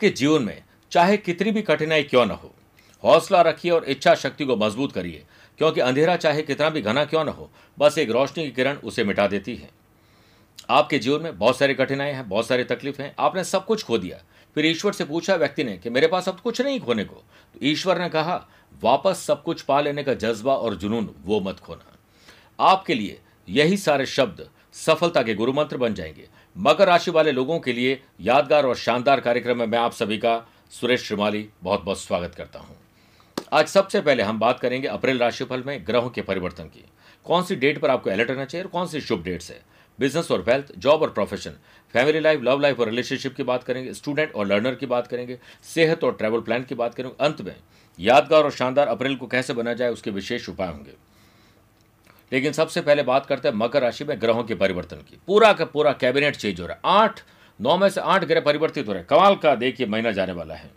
आपके जीवन में चाहे कितनी भी कठिनाई क्यों न हो, हौसला रखिए और इच्छा शक्ति को मज़बूत करिए, क्योंकि अंधेरा चाहे कितना भी घना क्यों न हो, बस एक रोशनी की किरण उसे मिटा देती है। आपके जीवन में बहुत सारी कठिनाई हैं, बहुत सारी तकलीफ़ हैं, आपने सब कुछ खो दिया। फिर ईश्वर से पूछा व्यक्ति ने कि मेरे पास अब कुछ नहीं खोने को। तो ईश्वर ने कहा, वापस सब कुछ पा लेने का जज्बा और जुनून वो मत खोना। आपके लिए यही सारे शब्द सफलता के गुरु मंत्र बन जाएँगे। मकर राशि वाले लोगों के लिए यादगार और शानदार कार्यक्रम में मैं आप सभी का सुरेश श्रीमाली बहुत बहुत स्वागत करता हूँ। आज सबसे पहले हम बात करेंगे अप्रैल राशिफल में ग्रहों के परिवर्तन की। कौन सी डेट पर आपको अलर्ट रहना चाहिए और कौन सी शुभ डेट्स है? बिज़नेस और वेल्थ जॉब और profession family life love life और रिलेशनशिप की बात करेंगे स्टूडेंट और लर्नर की बात करेंगे, सेहत और ट्रैवल प्लान की बात करेंगे। अंत में यादगार और शानदार अप्रैल को कैसे बना जाए उसके विशेष उपाय होंगे। लेकिन सबसे पहले बात करते हैं मकर राशि में ग्रहों के परिवर्तन की। पूरा का पूरा कैबिनेट चेंज हो रहा है। आठ, नौ में से आठ ग्रह परिवर्तित हो रहे हैं। कमाल का देखिए महीना जाने वाला है।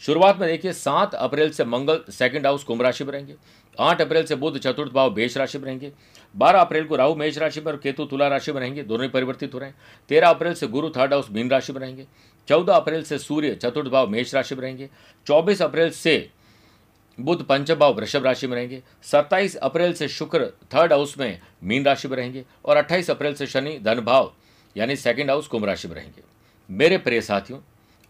शुरुआत में देखिए, सात अप्रैल से मंगल सेकंड हाउस कुंभ राशि में रहेंगे। आठ अप्रैल से बुध चतुर्थ भाव बेश राशि में रहेंगे। बारह अप्रैल को राहु मेष राशि में और केतु तुला राशि में रहेंगे। दोनों ही परिवर्तित हो रहे हैं। तेरह अप्रैल से गुरु थर्ड हाउस मीन राशि में रहेंगे। चौदह अप्रैल से सूर्य चतुर्थ भाव मेष राशि में रहेंगे। चौबीस अप्रैल से बुध पंचम भाव, वृषभ राशि में रहेंगे। 27 अप्रैल से शुक्र थर्ड हाउस में मीन राशि में रहेंगे और 28 अप्रैल से शनि, धन, भाव, यानी सेकंड हाउस कुंभ राशि में रहेंगे। मेरे प्रिय साथियों,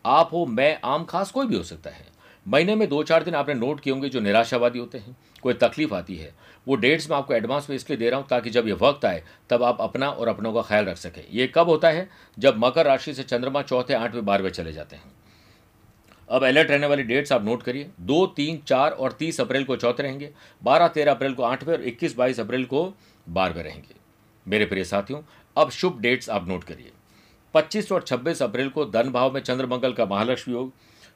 आप हो, मैं, आम, खास कोई भी हो सकता है। महीने में दो चार दिन आपने नोट किए होंगे जो निराशावादी होते हैं, कोई तकलीफ़ आती है। वो डेट्स मैं आपको एडवांस में इसलिए दे रहा हूँ ताकि जब ये वक्त आए, तब आप अपना और अपनों का ख्याल रख सकें। ये कब होता है? जब मकर राशि से चंद्रमा चौथे, आठवें, बारहवें चले जाते हैं। अब अलर्ट रहने वाली डेट्स आप नोट करिए। दो, तीन, चार और तीस अप्रैल को चौथे रहेंगे। बारह, तेरह अप्रैल को आठवें और इक्कीस, बाईस अप्रैल को बारहवें रहेंगे। मेरे प्रिय साथियों, अब शुभ डेट्स आप नोट करिए। पच्चीस और छब्बीस अप्रैल को धन भाव में चंद्रमंगल का महालक्ष्मी योग।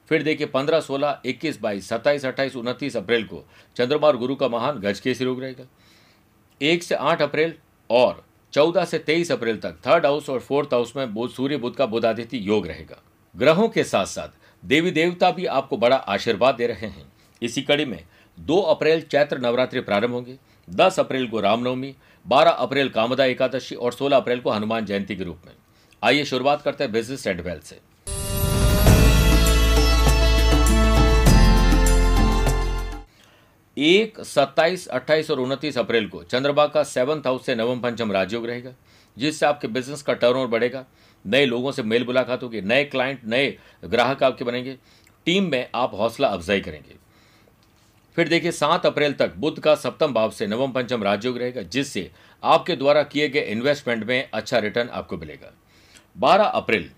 फिर देखिए पंद्रह, सोलह, इक्कीस, बाईस, सत्ताईस, अट्ठाईस, उनतीस अप्रैल को चंद्रमा और गुरु का महान गज केसरी योग रहेगा। एक से आठ अप्रैल और चौदह से तेईस अप्रैल तक थर्ड हाउस और फोर्थ हाउस में सूर्य बुद्ध का बुधादित्य योग रहेगा। ग्रहों के साथ साथ देवी देवता भी आपको बड़ा आशीर्वाद दे रहे हैं। इसी कड़ी में दो अप्रैल चैत्र नवरात्रि प्रारंभ होंगे। दस अप्रैल को रामनवमी, बारह अप्रैल कामदा एकादशी और सोलह अप्रैल को हनुमान जयंती के रूप में। आइए शुरुआत करते हैं बिज़नेस एंड वेल्थ से। एक, सत्ताईस, अट्ठाईस और उनतीस अप्रैल को चंद्रमा का सेवंथ हाउस से नवम पंचम राजयोग रहेगा, जिससे आपके बिज़नेस का टर्नओवर बढ़ेगा। नए लोगों से मेल मुलाकात होगी, नए क्लाइंट नए ग्राहक आपके बनेंगे। टीम में आप हौसला अफजाई करेंगे। फिर देखिए, सात अप्रैल तक बुद्ध का सप्तम भाव से नवम पंचम राजयोग रहेगा, जिससे आपके द्वारा किए गए इन्वेस्टमेंट में अच्छा रिटर्न आपको मिलेगा। बारह अप्रैल,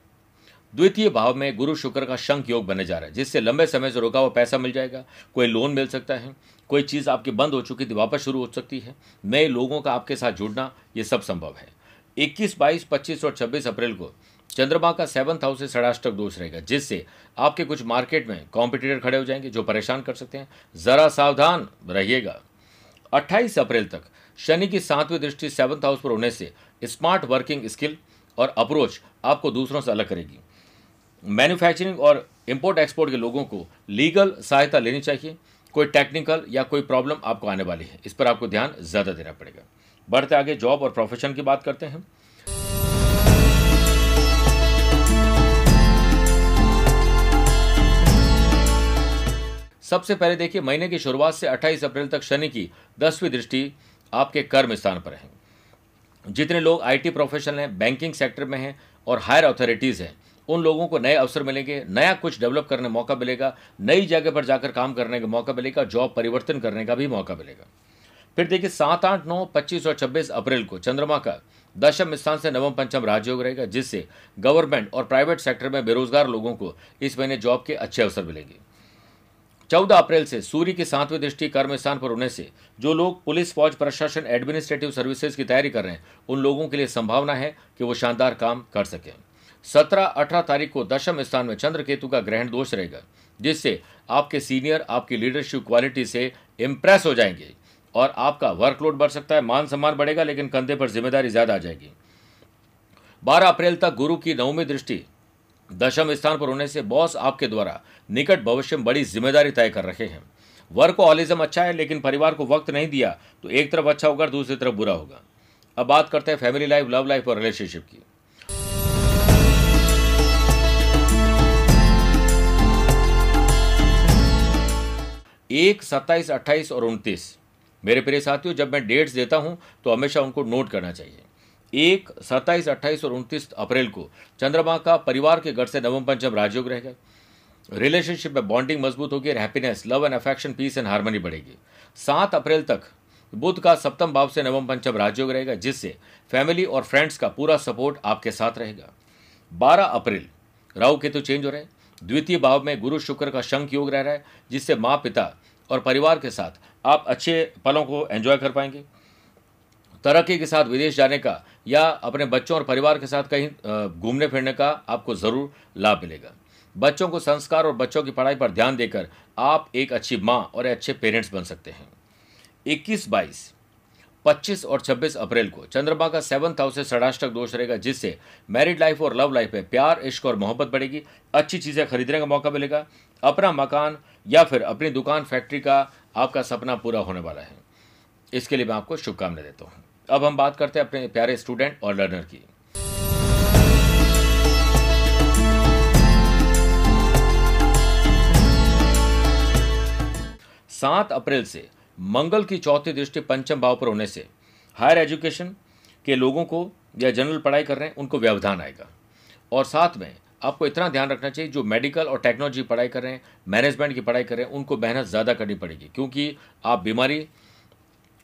द्वितीय भाव में गुरु शुक्र का शंख योग बने जा रहा है, जिससे लंबे समय से रुका हुआ पैसा मिल जाएगा, कोई लोन मिल सकता है, कोई चीज़ आपकी बंद हो चुकी थी, वापस शुरू हो सकती है। नए लोगों का आपके साथ जुड़ना, ये सब संभव है। 21, 22, 25 और 26 अप्रैल को चंद्रमा का सेवंथ हाउस से षडाष्टक दोष रहेगा जिससे आपके कुछ मार्केट में कॉम्पिटिटर खड़े हो जाएँगे जो परेशान कर सकते हैं। जरा सावधान रहिएगा। 28 अप्रैल तक शनि की सातवीं दृष्टि सेवंथ हाउस पर होने से स्मार्ट वर्किंग स्किल और अप्रोच आपको दूसरों से अलग करेगी। मैन्युफैक्चरिंग और इंपोर्ट एक्सपोर्ट के लोगों को लीगल सहायता लेनी चाहिए। कोई टेक्निकल या कोई प्रॉब्लम आपको आने वाली है इस पर आपको ध्यान ज़्यादा देना पड़ेगा। बढ़ते आगे जॉब और प्रोफेशन की बात करते हैं। सबसे पहले देखिए, महीने की शुरुआत से 28 अप्रैल तक शनि की दसवीं दृष्टि आपके कर्म स्थान पर है। जितने लोग आईटी प्रोफेशनल हैं बैंकिंग सेक्टर में हैं और हायर अथॉरिटीज़ हैं, उन लोगों को नए अवसर मिलेंगे, नया कुछ डेवलप करने मौका मिलेगा, नई जगह पर जाकर काम करने का मौका मिलेगा जॉब परिवर्तन करने का भी मौका मिलेगा। फिर देखिए, सात, आठ, नौ, पच्चीस और छब्बीस अप्रैल को चंद्रमा का दशम स्थान से नवम पंचम राजयोग रहेगा, जिससे गवर्नमेंट और प्राइवेट सेक्टर में बेरोजगार लोगों को इस महीने जॉब के अच्छे अवसर मिलेंगे। चौदह अप्रैल से सूर्य की सातवीं दृष्टि कर्म स्थान पर होने से जो लोग पुलिस, फौज, प्रशासन, एडमिनिस्ट्रेटिव सर्विसेज़ की तैयारी कर रहे हैं, उन लोगों के लिए संभावना है कि वो शानदार काम कर सकें। सत्रह, अठारह तारीख को दशम स्थान में चंद्र केतु का ग्रहण दोष रहेगा, जिससे आपके सीनियर, आपकी लीडरशिप क्वालिटी से इम्प्रेस हो जाएँगे। और आपका वर्कलोड बढ़ सकता है मान सम्मान बढ़ेगा, लेकिन कंधे पर ज़िम्मेदारी ज़्यादा आ जाएगी। बारह अप्रैल तक गुरु की नवमी दृष्टि दशम स्थान पर होने से बॉस आपके द्वारा निकट भविष्य में बड़ी ज़िम्मेदारी तय कर रहे हैं। वर्कोहॉलिज्म अच्छा है, लेकिन परिवार को वक्त नहीं दिया तो एक तरफ़ अच्छा होगा दूसरी तरफ़ बुरा होगा। अब बात करते हैं फैमिली लाइफ लव लाइफ और रिलेशनशिप की। एक, सत्ताईस, अट्ठाईस और उनतीस। मेरे प्रिय साथियों, जब मैं डेट्स देता हूँ तो हमेशा उनको नोट करना चाहिए। एक, सत्ताईस, अट्ठाईस और उनतीस अप्रैल को चंद्रमा का परिवार के घर से नवम पंचम राजयोग रहेगा रिलेशनशिप में बॉन्डिंग मज़बूत होगी और happiness, love and affection, peace and harmony बढ़ेगी। सात अप्रैल तक बुद्ध का सप्तम भाव से नवम पंचम राजयोग रहेगा, जिससे फैमिली और फ्रेंड्स का पूरा सपोर्ट आपके साथ रहेगा। बारह अप्रैल, राहु केतु चेंज हो रहे हैं। द्वितीय भाव में गुरु शुक्र का शंख योग रह रहा है, जिससे माँ पिता और परिवार के साथ आप अच्छे पलों को एंजॉय कर पाएँगे। तरक्की के साथ विदेश जाने का या अपने बच्चों और परिवार के साथ कहीं घूमने फिरने का आपको ज़रूर लाभ मिलेगा। बच्चों को संस्कार और बच्चों की पढ़ाई पर ध्यान देकर आप एक अच्छी माँ और अच्छे पेरेंट्स बन सकते हैं। इक्कीस बाईस, पच्चीस और छब्बीस अप्रैल को चंद्रमा का सेवंथ हाउस से षडाष्टक दोष रहेगा, जिससे मैरिड लाइफ और लव लाइफ में प्यार, इश्क और मोहब्बत बढ़ेगी, अच्छी चीज़ें खरीदने का मौका मिलेगा। अपना मकान या फिर अपनी दुकान फैक्ट्री का आपका सपना पूरा होने वाला है। इसके लिए मैं आपको शुभकामनाएँ देता हूँ। अब हम बात करते हैं अपने प्यारे स्टूडेंट और लर्नर की। सात अप्रैल से मंगल की चौथी दृष्टि पंचम भाव पर होने से हायर एजुकेशन के लोगों को या जनरल पढ़ाई कर रहे हैं, उनको व्यवधान आएगा। और साथ में आपको इतना ध्यान रखना चाहिए, जो मेडिकल और टेक्नोलॉजी पढ़ाई कर रहे हैं मैनेजमेंट की पढ़ाई कर रहे हैं, उनको मेहनत ज़्यादा करनी पड़ेगी, क्योंकि आप बीमारी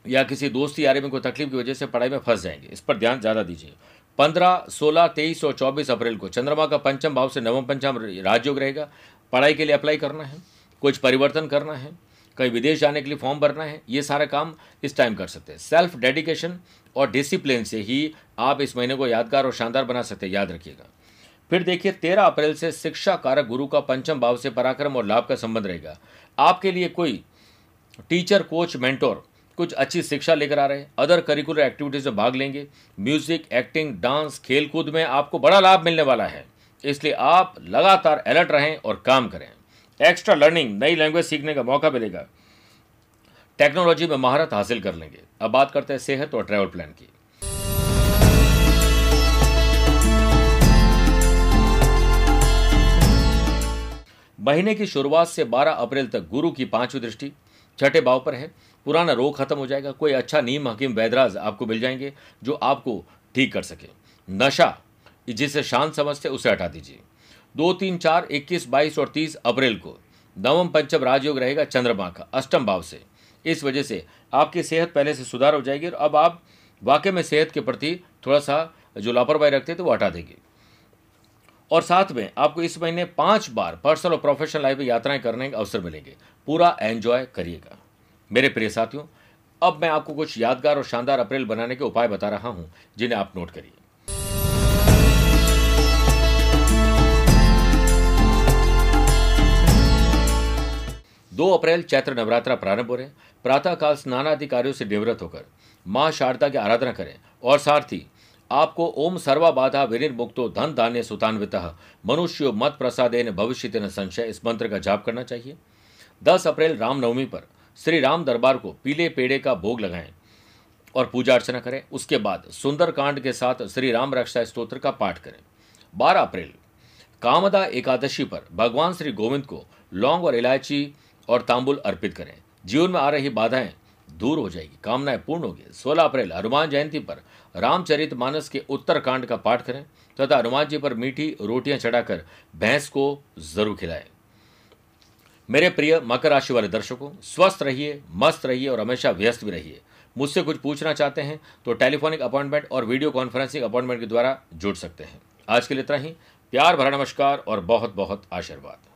या किसी दोस्ती यारे में कोई तकलीफ़ की वजह से पढ़ाई में फंस जाएँगे। इस पर ध्यान ज़्यादा दीजिए। पंद्रह, सोलह, तेईस और चौबीस अप्रैल को चंद्रमा का पंचम भाव से नवम पंचम राजयोग रहेगा। पढ़ाई के लिए अप्लाई करना है, कुछ परिवर्तन करना है, कहीं विदेश जाने के लिए फॉर्म भरना है, ये सारा काम इस टाइम कर सकते हैं। सेल्फ डेडिकेशन और डिसिप्लिन से ही आप इस महीने को यादगार और शानदार बना सकते हैं, याद रखिएगा। फिर देखिए, तेरह अप्रैल से शिक्षा कारक गुरु का पंचम भाव से पराक्रम और लाभ का संबंध रहेगा। आपके लिए कोई टीचर, कोच, मेंटोर कुछ अच्छी शिक्षा लेकर आ रहे हैं। अदर करिकुलर एक्टिविटीज़ में भाग लेंगे। म्यूज़िक, एक्टिंग, डांस खेल कूद में आपको बड़ा लाभ मिलने वाला है। इसलिए आप लगातार अलर्ट रहें और काम करें। एक्स्ट्रा लर्निंग, नई लैंग्वेज सीखने का मौका मिलेगा। टेक्नोलॉजी में महारत हासिल कर लेंगे। अब बात करते हैं सेहत और ट्रैवल प्लान की। महीने की शुरुआत से 12 अप्रैल तक गुरु की पांचवी दृष्टि। छठे भाव पर है, पुराना रोग खत्म हो जाएगा, कोई अच्छा नीम हकीम वैदराज आपको मिल जाएँगे, जो आपको ठीक कर सके। नशा, जिसे शांत समझते उसे हटा दीजिए। दो, तीन, चार, इक्कीस, बाईस और तीस अप्रैल को नवम पंचम राजयोग रहेगा चंद्रमा का, अष्टम भाव से। इस वजह से आपकी सेहत पहले से सुधार हो जाएगी और अब आप वाकई में सेहत के प्रति थोड़ा सा जो लापरवाही रखते हैं तो वो हटा देगी। और साथ में आपको इस महीने पाँच बार पर्सनल और प्रोफेशनल लाइफ में यात्राएँ करने के अवसर मिलेंगे। पूरा एंजॉय करिएगा। मेरे प्रिय साथियों, अब मैं आपको कुछ यादगार और शानदार अप्रैल बनाने के उपाय बता रहा हूँ, जिन्हें आप नोट करिए। दो अप्रैल चैत्र नवरात्रा प्रारंभ हो रहे प्रातःकाल स्नानादि कार्यों से निवृत्त होकर माँ शारदा की आराधना करें और साथ ही आपको ओम सर्वा बाधा विनिर्मुक्तो धन धान्य सुतान्वित। मनुष्यो मत प्रसादेन भविष्य न संशय। इस मंत्र का जाप करना चाहिए। दस अप्रैल रामनवमी पर श्री राम दरबार को पीले पेड़े का भोग लगाएँ और पूजा अर्चना करें। उसके बाद सुंदर कांड के साथ श्री राम रक्षा स्त्रोत्र का पाठ करें। बारह अप्रैल, कामदा एकादशी पर भगवान श्री गोविंद को लौंग और इलायची और तांबुल अर्पित करें। जीवन में आ रही बाधाएँ दूर हो जाएगी, कामनाएँ पूर्ण होगी। सोलह अप्रैल, हनुमान जयंती पर रामचरित मानस के उत्तर कांड का पाठ करें तथा हनुमान जी पर मीठी रोटियाँ चढ़ाकर भैंस को ज़रूर खिलाएँ। मेरे प्रिय मकर राशि वाले दर्शकों, स्वस्थ रहिए, मस्त रहिए और हमेशा व्यस्त भी रहिए। मुझसे कुछ पूछना चाहते हैं तो टेलीफोनिक अपॉइंटमेंट और वीडियो कॉन्फ्रेंसिंग अपॉइंटमेंट के द्वारा जुड़ सकते हैं। आज के लिए इतना ही। प्यार भरा नमस्कार और बहुत बहुत आशीर्वाद।